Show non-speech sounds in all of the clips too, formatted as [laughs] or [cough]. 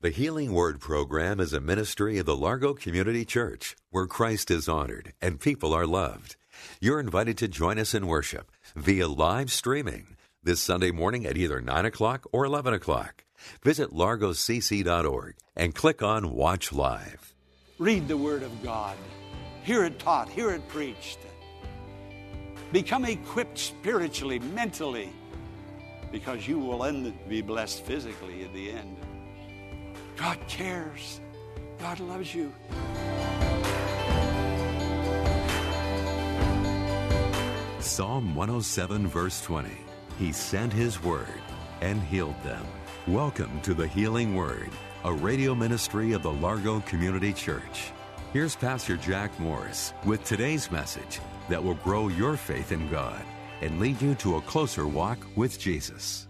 The Healing Word program is a ministry of the Largo Community Church where Christ is honored and people are loved. You're invited to join us in worship via live streaming this Sunday morning at either 9 o'clock or 11 o'clock. Visit largocc.org and click on Watch Live. Read the Word of God, hear it taught, hear it preached. Become equipped spiritually, mentally, because you will end be blessed physically at the end. God cares. God loves you. Psalm 107, verse 20. He sent His word and healed them. Welcome to the Healing Word, a radio ministry of the Largo Community Church. Here's Pastor Jack Morris with today's message that will grow your faith in God and lead you to a closer walk with Jesus.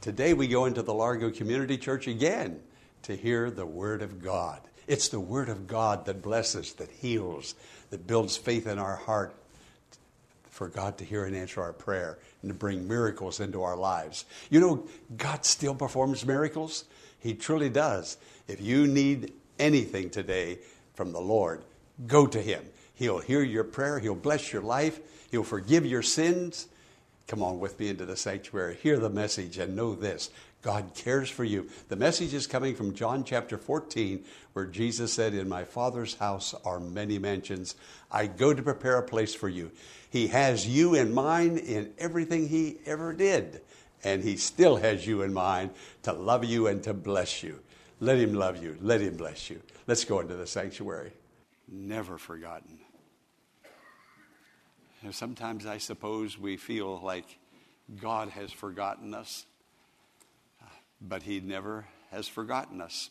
Today we go into the Largo Community Church again to hear the Word of God. It's the Word of God that blesses, that heals, that builds faith in our heart for God to hear and answer our prayer and to bring miracles into our lives. You know, God still performs miracles. He truly does. If you need anything today from the Lord, go to Him. He'll hear your prayer, He'll bless your life, He'll forgive your sins. Come on with me into the sanctuary. Hear the message and know this God cares for you. The message is coming from John chapter 14, where Jesus said, In my Father's house are many mansions. I go to prepare a place for you. He has you in mind in everything He ever did, and He still has you in mind to love you and to bless you. Let Him love you, let Him bless you. Let's go into the sanctuary. Never forgotten. Sometimes I suppose we feel like God has forgotten us, but He never has forgotten us.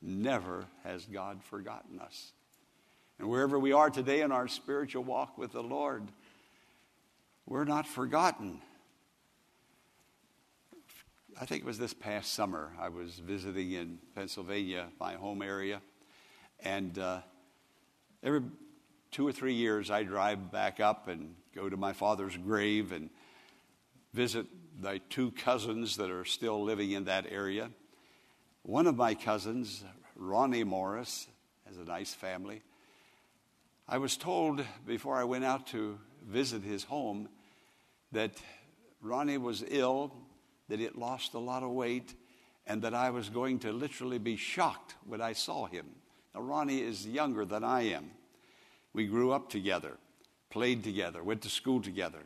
Never has God forgotten us. And wherever we are today in our spiritual walk with the Lord, we're not forgotten. I think it was this past summer, I was visiting in Pennsylvania, my home area, and uh, every two or three years, I drive back up and go to my father's grave and visit my two cousins that are still living in that area. One of my cousins, Ronnie Morris, has a nice family. I was told before I went out to visit his home that Ronnie was ill, that he had lost a lot of weight, and that I was going to literally be shocked when I saw him. Now, Ronnie is younger than I am. We grew up together, played together, went to school together.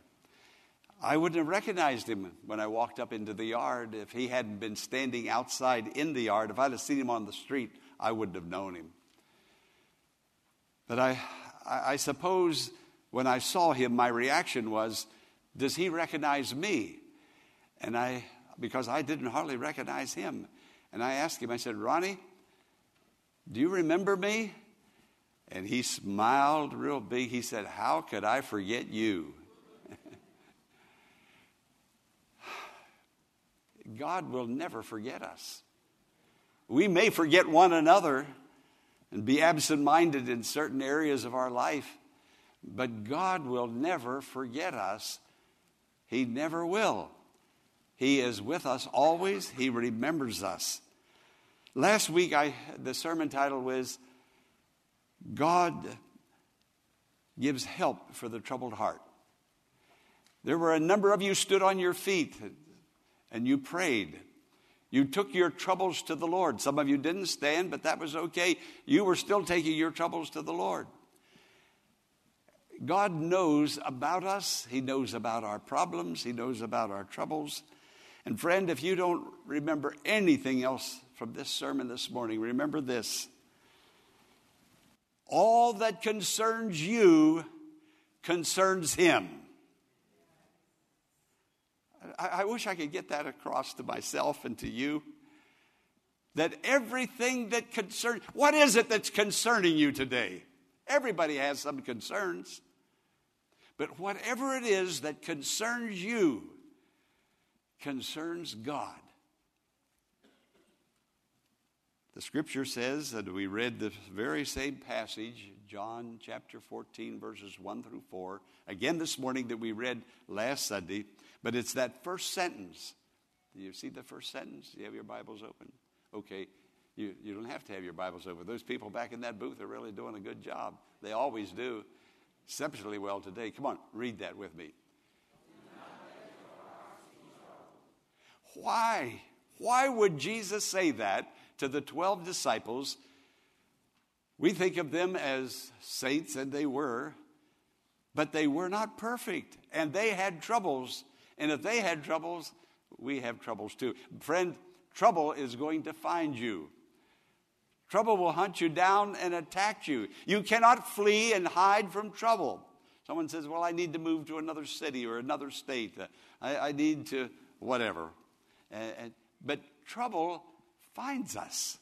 I wouldn't have recognized him when I walked up into the yard if he hadn't been standing outside in the yard. If I'd have seen him on the street, I wouldn't have known him. But I, I suppose when I saw him, my reaction was, Does he recognize me? And I, because I didn't hardly recognize him. And I asked him, I said, Ronnie, do you remember me? And he smiled real big. He said, How could I forget you? God will never forget us. We may forget one another and be absent minded in certain areas of our life, but God will never forget us. He never will. He is with us always, He remembers us. Last week, I, the sermon title was God gives help for the troubled heart. There were a number of you stood on your feet and you prayed. You took your troubles to the Lord. Some of you didn't stand, but that was okay. You were still taking your troubles to the Lord. God knows about us. He knows about our problems. He knows about our troubles. And friend, if you don't remember anything else from this sermon this morning, remember this all that concerns you concerns him. I, I, wish I could get that across to myself and to you. that everything that concerns, what is it that's concerning you today? Everybody has some concerns. But whatever it is that concerns you concerns God. The scripture says that we read the very same passage, John chapter 14, verses 1 through 4, again this morning that we read last Sunday, but it's that first sentence. Do you see the first sentence? Do you have your Bibles open? Okay, you, you don't have to have your Bibles open. Those people back in that booth are really doing a good job. They always do, exceptionally well today. Come on, read that with me. Why? Why would Jesus say that to the 12 disciples? We think of them as saints, and they were, but they were not perfect, and they had troubles. And if they had troubles, we have troubles too. Friend, trouble is going to find you. Trouble will hunt you down and attack you. You cannot flee and hide from trouble. Someone says, Well, I need to move to another city or another state. I, I need to, whatever. And, and, but trouble finds us,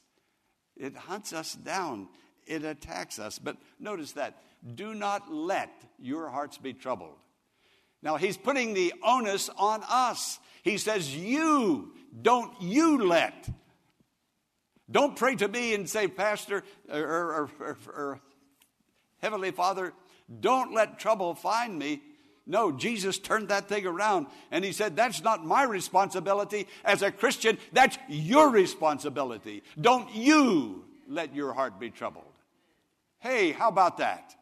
it hunts us down, it attacks us. But notice that do not let your hearts be troubled. Now, he's putting the onus on us. He says, You, don't you let. Don't pray to me and say, Pastor or, or, or, or Heavenly Father, don't let trouble find me. No, Jesus turned that thing around and he said, That's not my responsibility as a Christian, that's your responsibility. Don't you let your heart be troubled. Hey, how about that?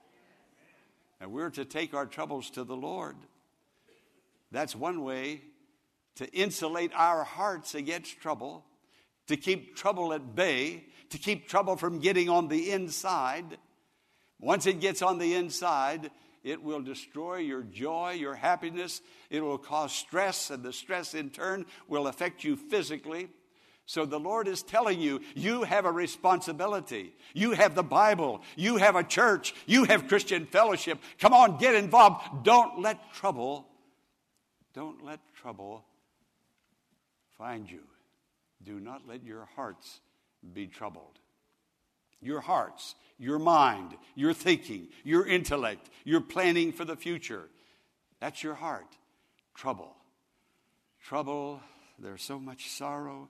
And we're to take our troubles to the Lord. That's one way to insulate our hearts against trouble, to keep trouble at bay, to keep trouble from getting on the inside. Once it gets on the inside, it will destroy your joy, your happiness. It will cause stress, and the stress in turn will affect you physically. So the Lord is telling you, you have a responsibility. You have the Bible. You have a church. You have Christian fellowship. Come on, get involved. Don't let trouble, don't let trouble find you. Do not let your hearts be troubled. Your hearts your mind, your thinking, your intellect, your planning for the future. That's your heart. Trouble. Trouble. There's so much sorrow.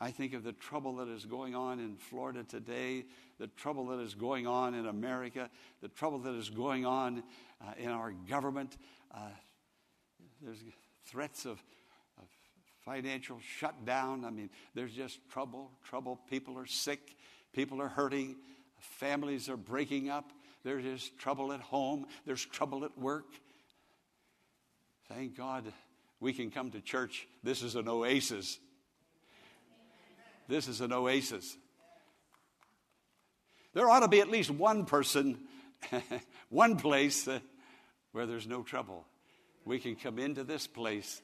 I think of the trouble that is going on in Florida today, the trouble that is going on in America, the trouble that is going on uh, in our government. Uh, there's threats of, of financial shutdown. I mean, there's just trouble, trouble. People are sick, people are hurting. Families are breaking up. There's just trouble at home. There's trouble at work. Thank God we can come to church. This is an oasis. This is an oasis. There ought to be at least one person, [laughs] one place uh, where there's no trouble. We can come into this place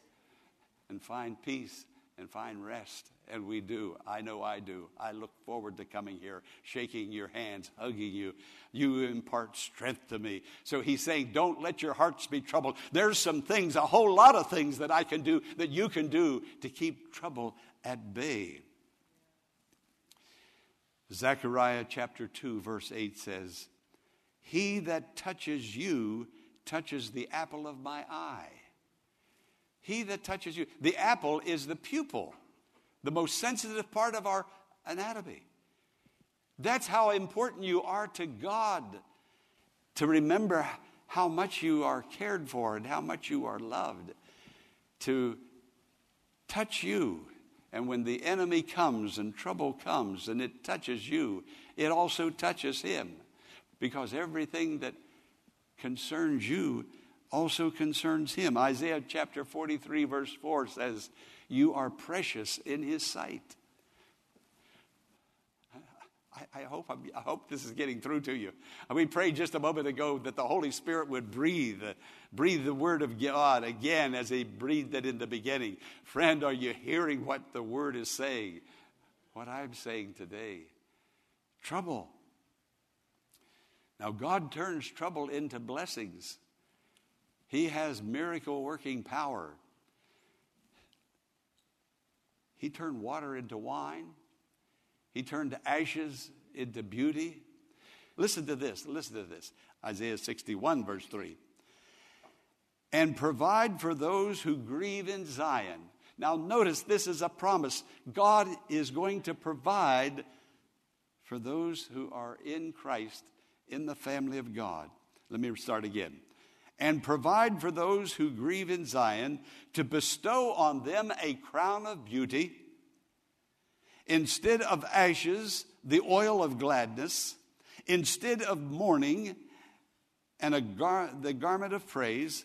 and find peace and find rest and we do. I know I do. I look forward to coming here, shaking your hands, hugging you. You impart strength to me. So he's saying, don't let your hearts be troubled. There's some things, a whole lot of things that I can do, that you can do to keep trouble at bay. Zechariah chapter 2, verse 8 says, He that touches you touches the apple of my eye. He that touches you. The apple is the pupil the most sensitive part of our anatomy. That's how important you are to God to remember how much you are cared for and how much you are loved, to touch you. And when the enemy comes and trouble comes and it touches you, it also touches him because everything that concerns you also concerns him. Isaiah chapter 43, verse 4 says, you are precious in His sight. I, I hope, i hope this is getting through to you. We prayed just a moment ago that the Holy Spirit would breathe, breathe the Word of God again as He breathed it in the beginning. Friend, are you hearing what the Word is saying? What I'm saying today. Trouble. Now, God turns trouble into blessings. He has miracle working power. He turned water into wine. He turned ashes into beauty. Listen to this. Listen to this. Isaiah 61, verse 3. And provide for those who grieve in Zion. Now, notice this is a promise. God is going to provide for those who are in Christ in the family of God. Let me start again. And provide for those who grieve in Zion to bestow on them a crown of beauty instead of ashes, the oil of gladness, instead of mourning and a gar- the garment of praise.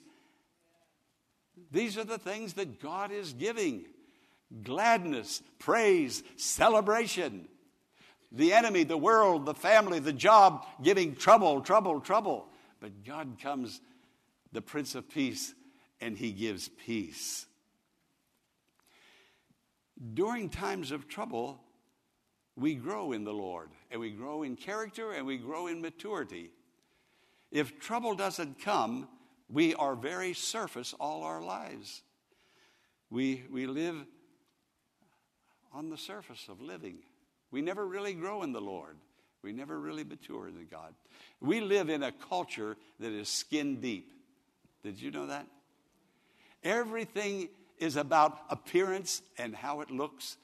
These are the things that God is giving gladness, praise, celebration. The enemy, the world, the family, the job giving trouble, trouble, trouble. But God comes, the Prince of Peace, and He gives peace. During times of trouble, we grow in the Lord, and we grow in character, and we grow in maturity. If trouble doesn't come, we are very surface all our lives. We, we live on the surface of living. We never really grow in the Lord. We never really mature in God. We live in a culture that is skin deep. Did you know that? Everything is about appearance and how it looks.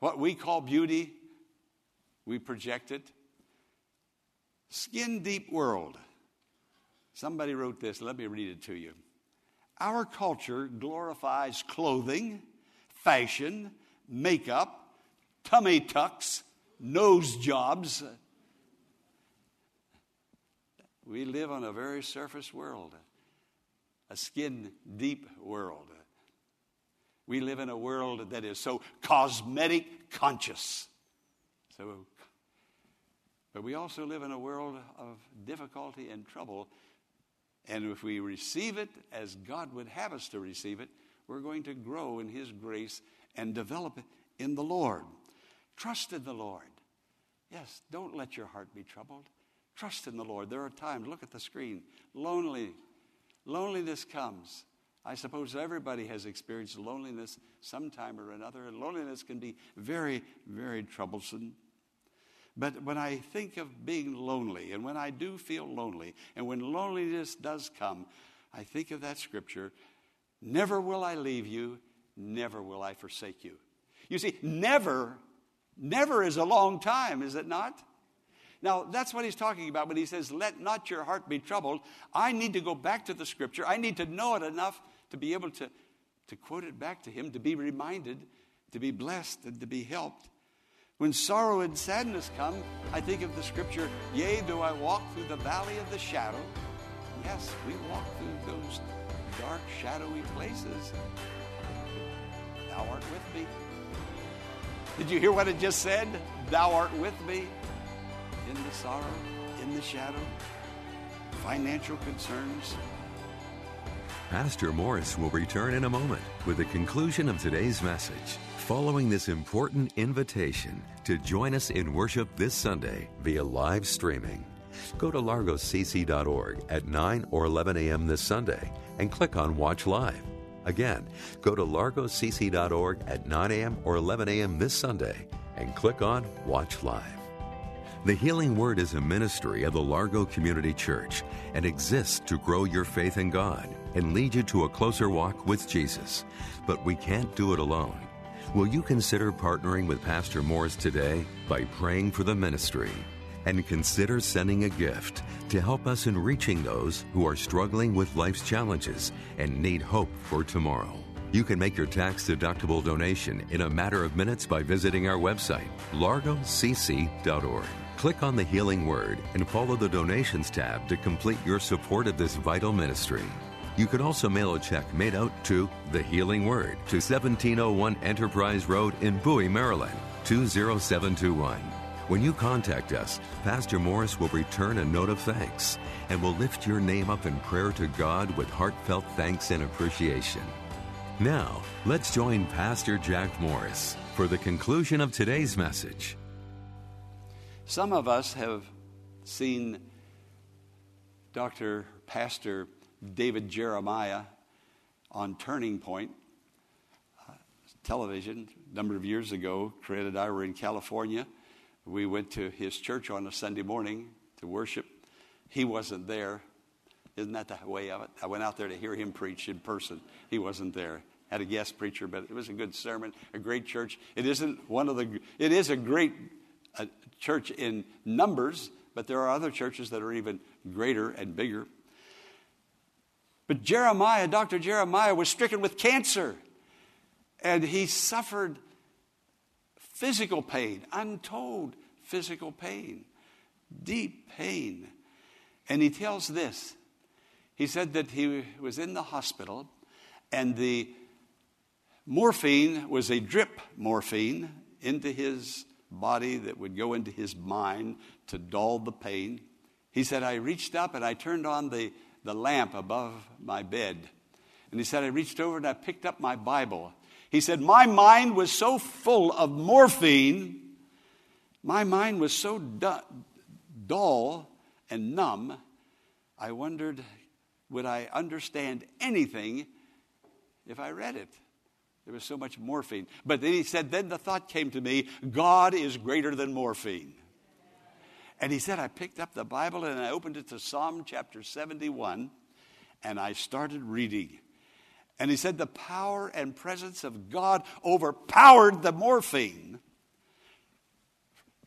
What we call beauty, we project it. Skin deep world. Somebody wrote this, let me read it to you. Our culture glorifies clothing, fashion, makeup, tummy tucks, nose jobs. We live on a very surface world, a skin deep world. We live in a world that is so cosmetic conscious. So, but we also live in a world of difficulty and trouble. And if we receive it as God would have us to receive it, we're going to grow in His grace and develop in the Lord. Trust in the Lord. Yes, don't let your heart be troubled. Trust in the Lord. There are times, look at the screen, lonely. Loneliness comes. I suppose everybody has experienced loneliness sometime or another, and loneliness can be very, very troublesome. But when I think of being lonely, and when I do feel lonely, and when loneliness does come, I think of that scripture Never will I leave you, never will I forsake you. You see, never, never is a long time, is it not? Now, that's what he's talking about when he says, Let not your heart be troubled. I need to go back to the scripture. I need to know it enough to be able to, to quote it back to him, to be reminded, to be blessed, and to be helped. When sorrow and sadness come, I think of the scripture, Yea, do I walk through the valley of the shadow? Yes, we walk through those dark, shadowy places. Thou art with me. Did you hear what it just said? Thou art with me in the sorrow, in the shadow, financial concerns, Pastor Morris will return in a moment with the conclusion of today's message. Following this important invitation to join us in worship this Sunday via live streaming, go to largocc.org at 9 or 11 a.m. this Sunday and click on Watch Live. Again, go to largocc.org at 9 a.m. or 11 a.m. this Sunday and click on Watch Live. The Healing Word is a ministry of the Largo Community Church and exists to grow your faith in God and lead you to a closer walk with Jesus. But we can't do it alone. Will you consider partnering with Pastor Morris today by praying for the ministry? And consider sending a gift to help us in reaching those who are struggling with life's challenges and need hope for tomorrow. You can make your tax deductible donation in a matter of minutes by visiting our website, largocc.org. Click on the Healing Word and follow the Donations tab to complete your support of this vital ministry. You can also mail a check made out to The Healing Word to 1701 Enterprise Road in Bowie, Maryland, 20721. When you contact us, Pastor Morris will return a note of thanks and will lift your name up in prayer to God with heartfelt thanks and appreciation. Now, let's join Pastor Jack Morris for the conclusion of today's message. Some of us have seen Dr. Pastor David Jeremiah on Turning Point uh, television a number of years ago, Fred and I were in California. We went to his church on a Sunday morning to worship. He wasn't there. Isn't that the way of it? I went out there to hear him preach in person. He wasn't there. Had a guest preacher, but it was a good sermon, a great church. It isn't one of the, it is a great uh, church in numbers, but there are other churches that are even greater and bigger. But Jeremiah, Dr. Jeremiah, was stricken with cancer, and he suffered physical pain, untold physical pain, deep pain. And he tells this he said that he was in the hospital and the morphine was a drip morphine into his body that would go into his mind to dull the pain. He said, I reached up and I turned on the, the lamp above my bed. And he said, I reached over and I picked up my Bible. He said, My mind was so full of morphine, my mind was so du- dull and numb, I wondered, would I understand anything if I read it? There was so much morphine. But then he said, then the thought came to me God is greater than morphine. And he said, I picked up the Bible and I opened it to Psalm chapter 71 and I started reading. And he said, the power and presence of God overpowered the morphine.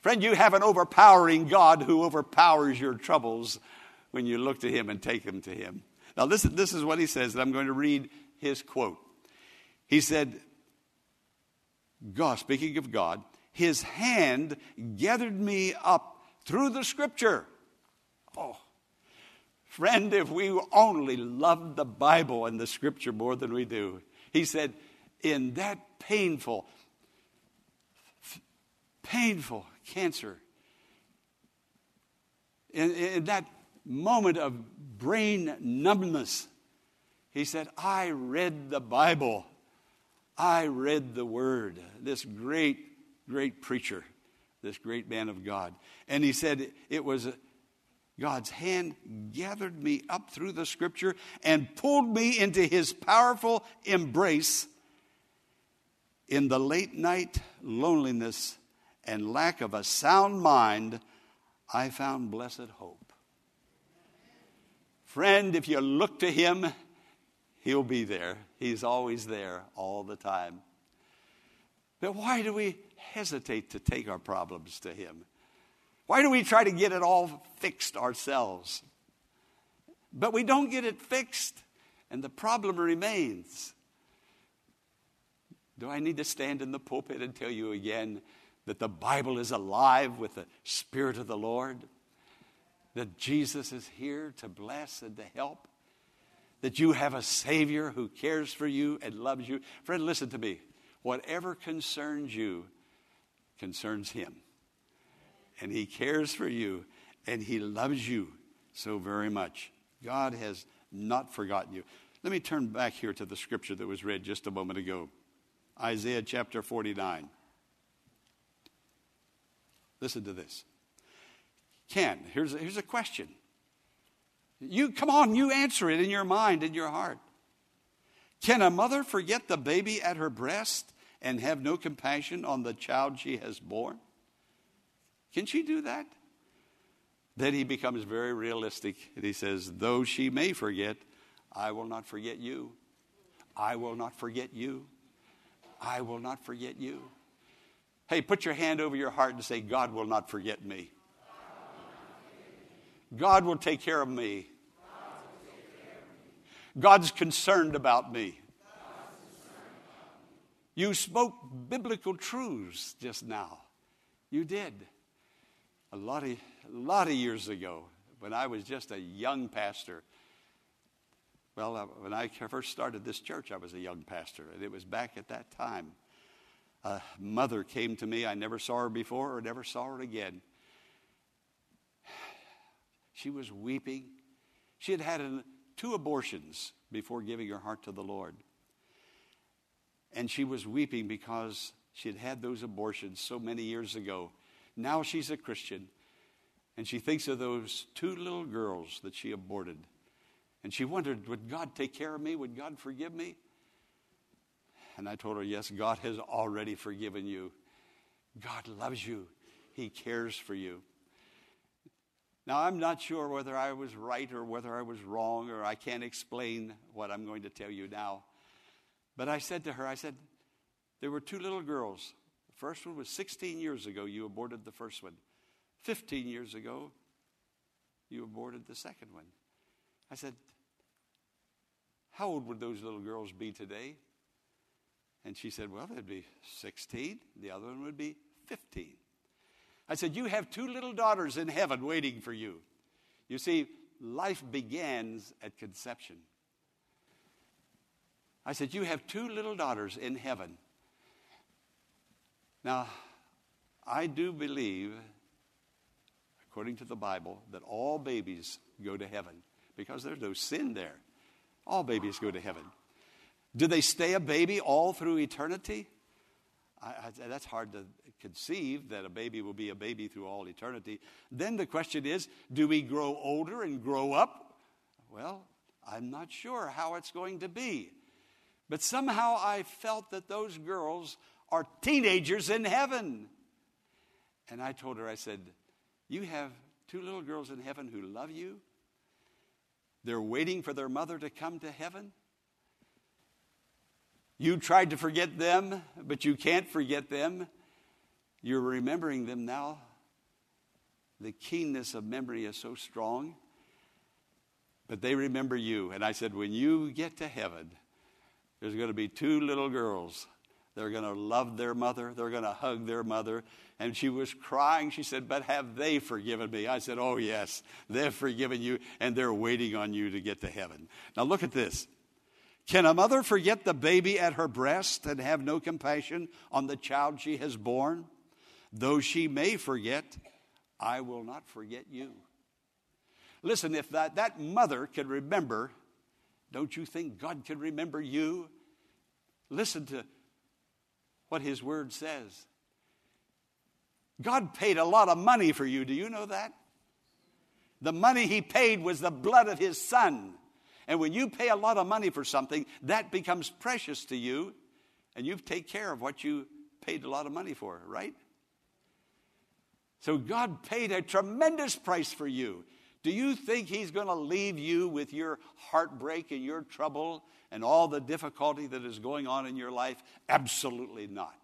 Friend, you have an overpowering God who overpowers your troubles when you look to him and take them to him. Now, this, this is what he says, and I'm going to read his quote. He said, God, speaking of God, his hand gathered me up through the scripture. Oh, friend, if we only loved the Bible and the scripture more than we do. He said, in that painful, painful cancer, in, in that moment of brain numbness, he said, I read the Bible. I read the Word. This great, great preacher, this great man of God. And he said, it was God's hand gathered me up through the Scripture and pulled me into his powerful embrace in the late night loneliness and lack of a sound mind. I found blessed hope. Friend, if you look to Him, He'll be there. He's always there all the time. But why do we hesitate to take our problems to Him? Why do we try to get it all fixed ourselves? But we don't get it fixed, and the problem remains. Do I need to stand in the pulpit and tell you again that the Bible is alive with the Spirit of the Lord? that Jesus is here to bless and to help, that you have a Savior who cares for you and loves you. Friend, listen to me. Whatever concerns you concerns Him. And He cares for you and He loves you so very much. God has not forgotten you. Let me turn back here to the scripture that was read just a moment ago Isaiah chapter 49. Listen to this. Ken, here's a, here's a question. You come on, you answer it in your mind, in your heart. Can a mother forget the baby at her breast and have no compassion on the child she has born? Can she do that? Then he becomes very realistic and he says, Though she may forget, I will not forget you. I will not forget you. I will not forget you. Hey, put your hand over your heart and say, God will not forget me. God will take care of me. God's concerned about me. You spoke biblical truths just now. You did. A lot of, a lot of years ago, when I was just a young pastor. Well, uh, when I first started this church, I was a young pastor, and it was back at that time. A mother came to me. I never saw her before or never saw her again. She was weeping. She had had an, two abortions before giving her heart to the Lord. And she was weeping because she had had those abortions so many years ago. Now she's a Christian. And she thinks of those two little girls that she aborted. And she wondered, would God take care of me? Would God forgive me? And I told her, Yes, God has already forgiven you. God loves you, He cares for you. Now, I'm not sure whether I was right or whether I was wrong, or I can't explain what I'm going to tell you now. But I said to her, I said, there were two little girls. First one was 16 years ago, you aborted the first one. 15 years ago, you aborted the second one. I said, How old would those little girls be today? And she said, Well, they'd be 16. The other one would be 15. I said, You have two little daughters in heaven waiting for you. You see, life begins at conception. I said, You have two little daughters in heaven. Now, I do believe, according to the Bible, that all babies go to heaven because there's no sin there. All babies go to heaven. Do they stay a baby all through eternity? I, I, that's hard to conceive that a baby will be a baby through all eternity. Then the question is do we grow older and grow up? Well, I'm not sure how it's going to be. But somehow I felt that those girls are teenagers in heaven. And I told her, I said, You have two little girls in heaven who love you. They're waiting for their mother to come to heaven. You tried to forget them, but you can't forget them. You're remembering them now. The keenness of memory is so strong. But they remember you. And I said, when you get to heaven, there's going to be two little girls. They're going to love their mother. They're going to hug their mother. And she was crying. She said, But have they forgiven me? I said, Oh, yes, they've forgiven you, and they're waiting on you to get to heaven. Now, look at this. Can a mother forget the baby at her breast and have no compassion on the child she has born? Though she may forget, I will not forget you. Listen, if that, that mother can remember, don't you think God can remember you? Listen to what His Word says. God paid a lot of money for you. Do you know that? The money He paid was the blood of His Son. And when you pay a lot of money for something, that becomes precious to you, and you take care of what you paid a lot of money for, right? So God paid a tremendous price for you. Do you think He's going to leave you with your heartbreak and your trouble and all the difficulty that is going on in your life? Absolutely not.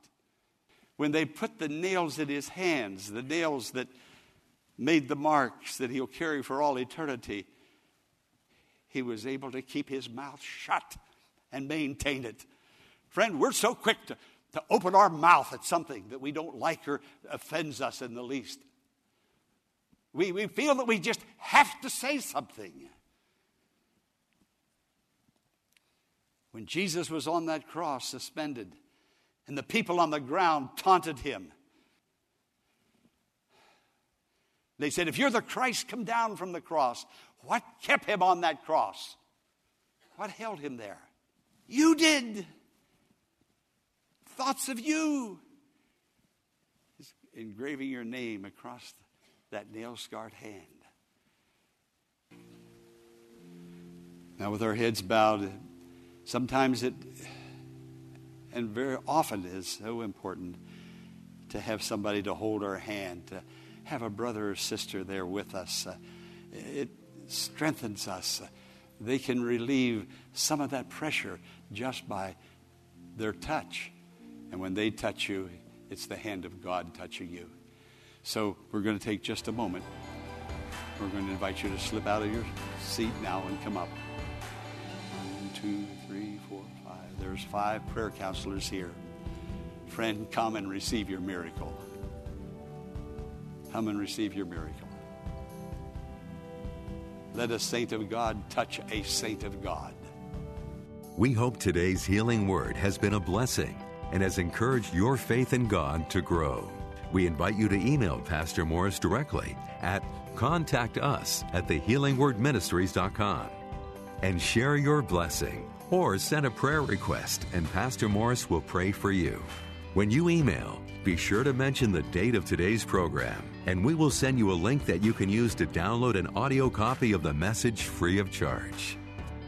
When they put the nails in His hands, the nails that made the marks that He'll carry for all eternity, he was able to keep his mouth shut and maintain it. Friend, we're so quick to, to open our mouth at something that we don't like or offends us in the least. We, we feel that we just have to say something. When Jesus was on that cross, suspended, and the people on the ground taunted him, they said, If you're the Christ, come down from the cross. What kept him on that cross? What held him there? You did. Thoughts of you. He's engraving your name across that nail scarred hand. Now, with our heads bowed, sometimes it, and very often is so important to have somebody to hold our hand, to have a brother or sister there with us. Uh, it strengthens us. They can relieve some of that pressure just by their touch. And when they touch you, it's the hand of God touching you. So we're going to take just a moment. We're going to invite you to slip out of your seat now and come up. One, two, three, four, five. There's five prayer counselors here. Friend, come and receive your miracle. Come and receive your miracle. Let a saint of God touch a saint of God. We hope today's healing word has been a blessing and has encouraged your faith in God to grow. We invite you to email Pastor Morris directly at contact us at thehealingwordministries.com and share your blessing or send a prayer request and Pastor Morris will pray for you. When you email, be sure to mention the date of today's program, and we will send you a link that you can use to download an audio copy of the message free of charge.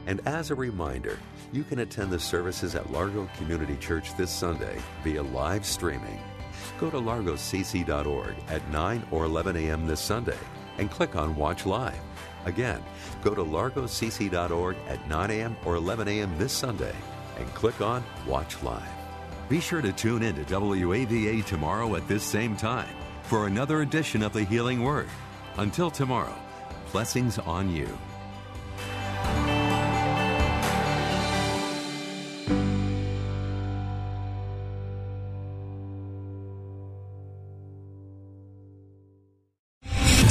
And as a reminder, you can attend the services at Largo Community Church this Sunday via live streaming. Go to largocc.org at 9 or 11 a.m. this Sunday and click on Watch Live. Again, go to largocc.org at 9 a.m. or 11 a.m. this Sunday and click on Watch Live. Be sure to tune in to WAVA tomorrow at this same time for another edition of the Healing Word. Until tomorrow, blessings on you.